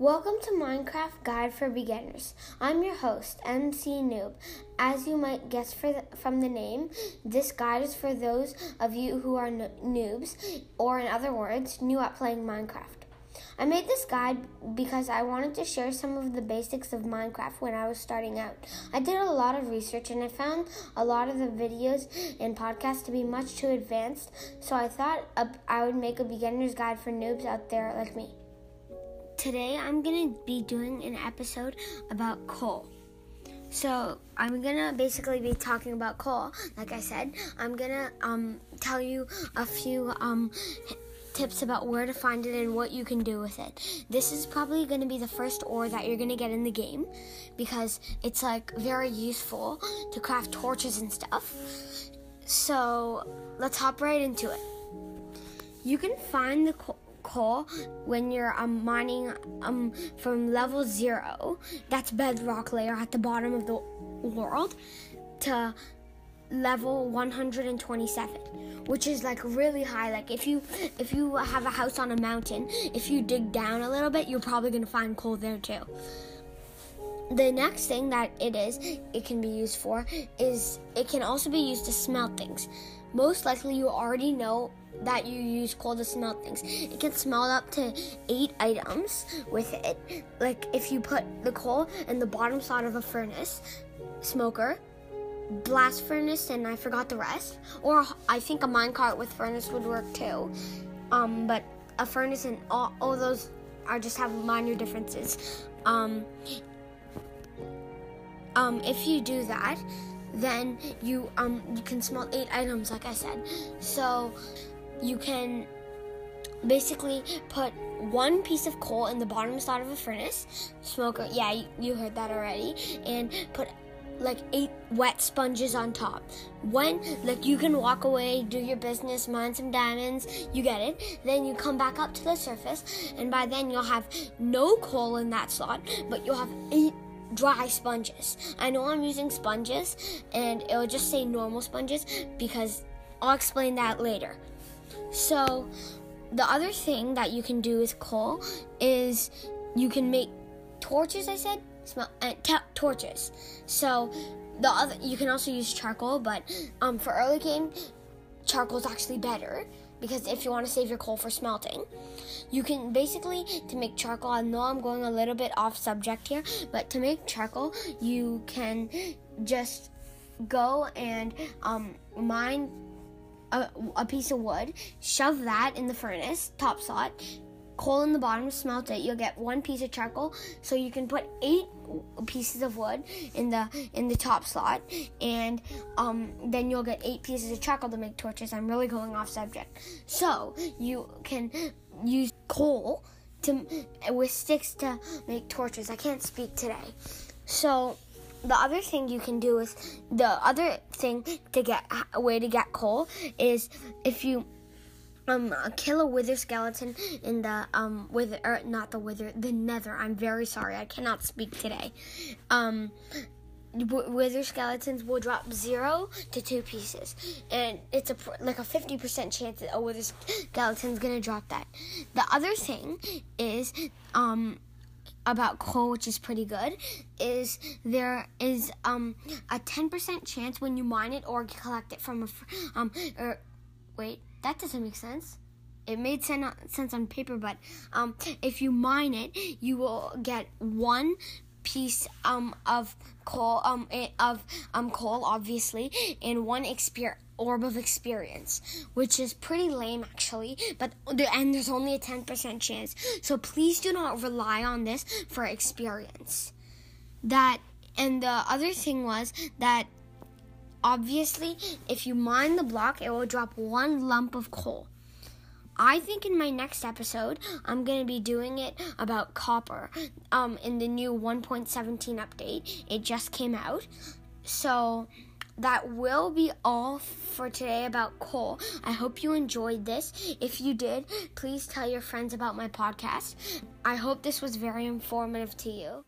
Welcome to Minecraft Guide for Beginners. I'm your host, MC Noob. As you might guess the, from the name, this guide is for those of you who are no- noobs, or in other words, new at playing Minecraft. I made this guide because I wanted to share some of the basics of Minecraft when I was starting out. I did a lot of research and I found a lot of the videos and podcasts to be much too advanced, so I thought I would make a beginner's guide for noobs out there like me. Today I'm going to be doing an episode about coal. So I'm gonna basically be talking about coal. Like I said, I'm gonna um, tell you a few um, tips about where to find it and what you can do with it. This is probably gonna be the first ore that you're gonna get in the game because it's like very useful to craft torches and stuff. So let's hop right into it. You can find the coal when you're um, mining um, from level zero, that's bedrock layer at the bottom of the world, to level 127 which is like really high. Like if you if you have a house on a mountain if you dig down a little bit you're probably going to find coal there too. The next thing that it is it can be used for is it can also be used to smelt things. Most likely you already know that you use coal to smelt things. It can smelt up to eight items with it. Like if you put the coal in the bottom side of a furnace, smoker, blast furnace, and I forgot the rest. Or I think a minecart with furnace would work too. Um, but a furnace and all, all those are just have minor differences. Um, um, if you do that, then you um you can smelt eight items, like I said. So you can basically put one piece of coal in the bottom side of a furnace, smoker. Yeah, you heard that already, and put like eight wet sponges on top. When like you can walk away, do your business, mine some diamonds, you get it. Then you come back up to the surface, and by then you'll have no coal in that slot, but you'll have eight dry sponges. I know I'm using sponges, and it'll just say normal sponges because I'll explain that later. So, the other thing that you can do with coal is you can make torches. I said smell uh, t- torches. So the other you can also use charcoal, but um, for early game, charcoal is actually better because if you want to save your coal for smelting, you can basically to make charcoal. I know I'm going a little bit off subject here, but to make charcoal, you can just go and um, mine a, a piece of wood, shove that in the furnace, top slot, coal in the bottom, smelt it. You'll get one piece of charcoal, so you can put eight pieces of wood in the in the top slot, and um, then you'll get eight pieces of charcoal to make torches. I'm really going off subject. So you can use coal to with sticks to make torches. I can't speak today, so the other thing you can do is the other thing to get a way to get coal is if you um kill a wither skeleton in the um wither or not the wither the nether. I'm very sorry. I cannot speak today. Um wither skeletons will drop zero to two pieces, and it's a like a fifty percent chance that a wither skeleton's gonna drop that. The other thing is, um, about coal, which is pretty good, is there is um a ten percent chance when you mine it or collect it from a um or wait that doesn't make sense. It made sense on paper, but um if you mine it, you will get one piece um of coal um of um coal obviously and one exper- orb of experience which is pretty lame actually but the and there's only a 10% chance so please do not rely on this for experience that and the other thing was that obviously if you mine the block it will drop one lump of coal I think in my next episode, I'm going to be doing it about copper um, in the new 1.17 update. It just came out. So that will be all for today about coal. I hope you enjoyed this. If you did, please tell your friends about my podcast. I hope this was very informative to you.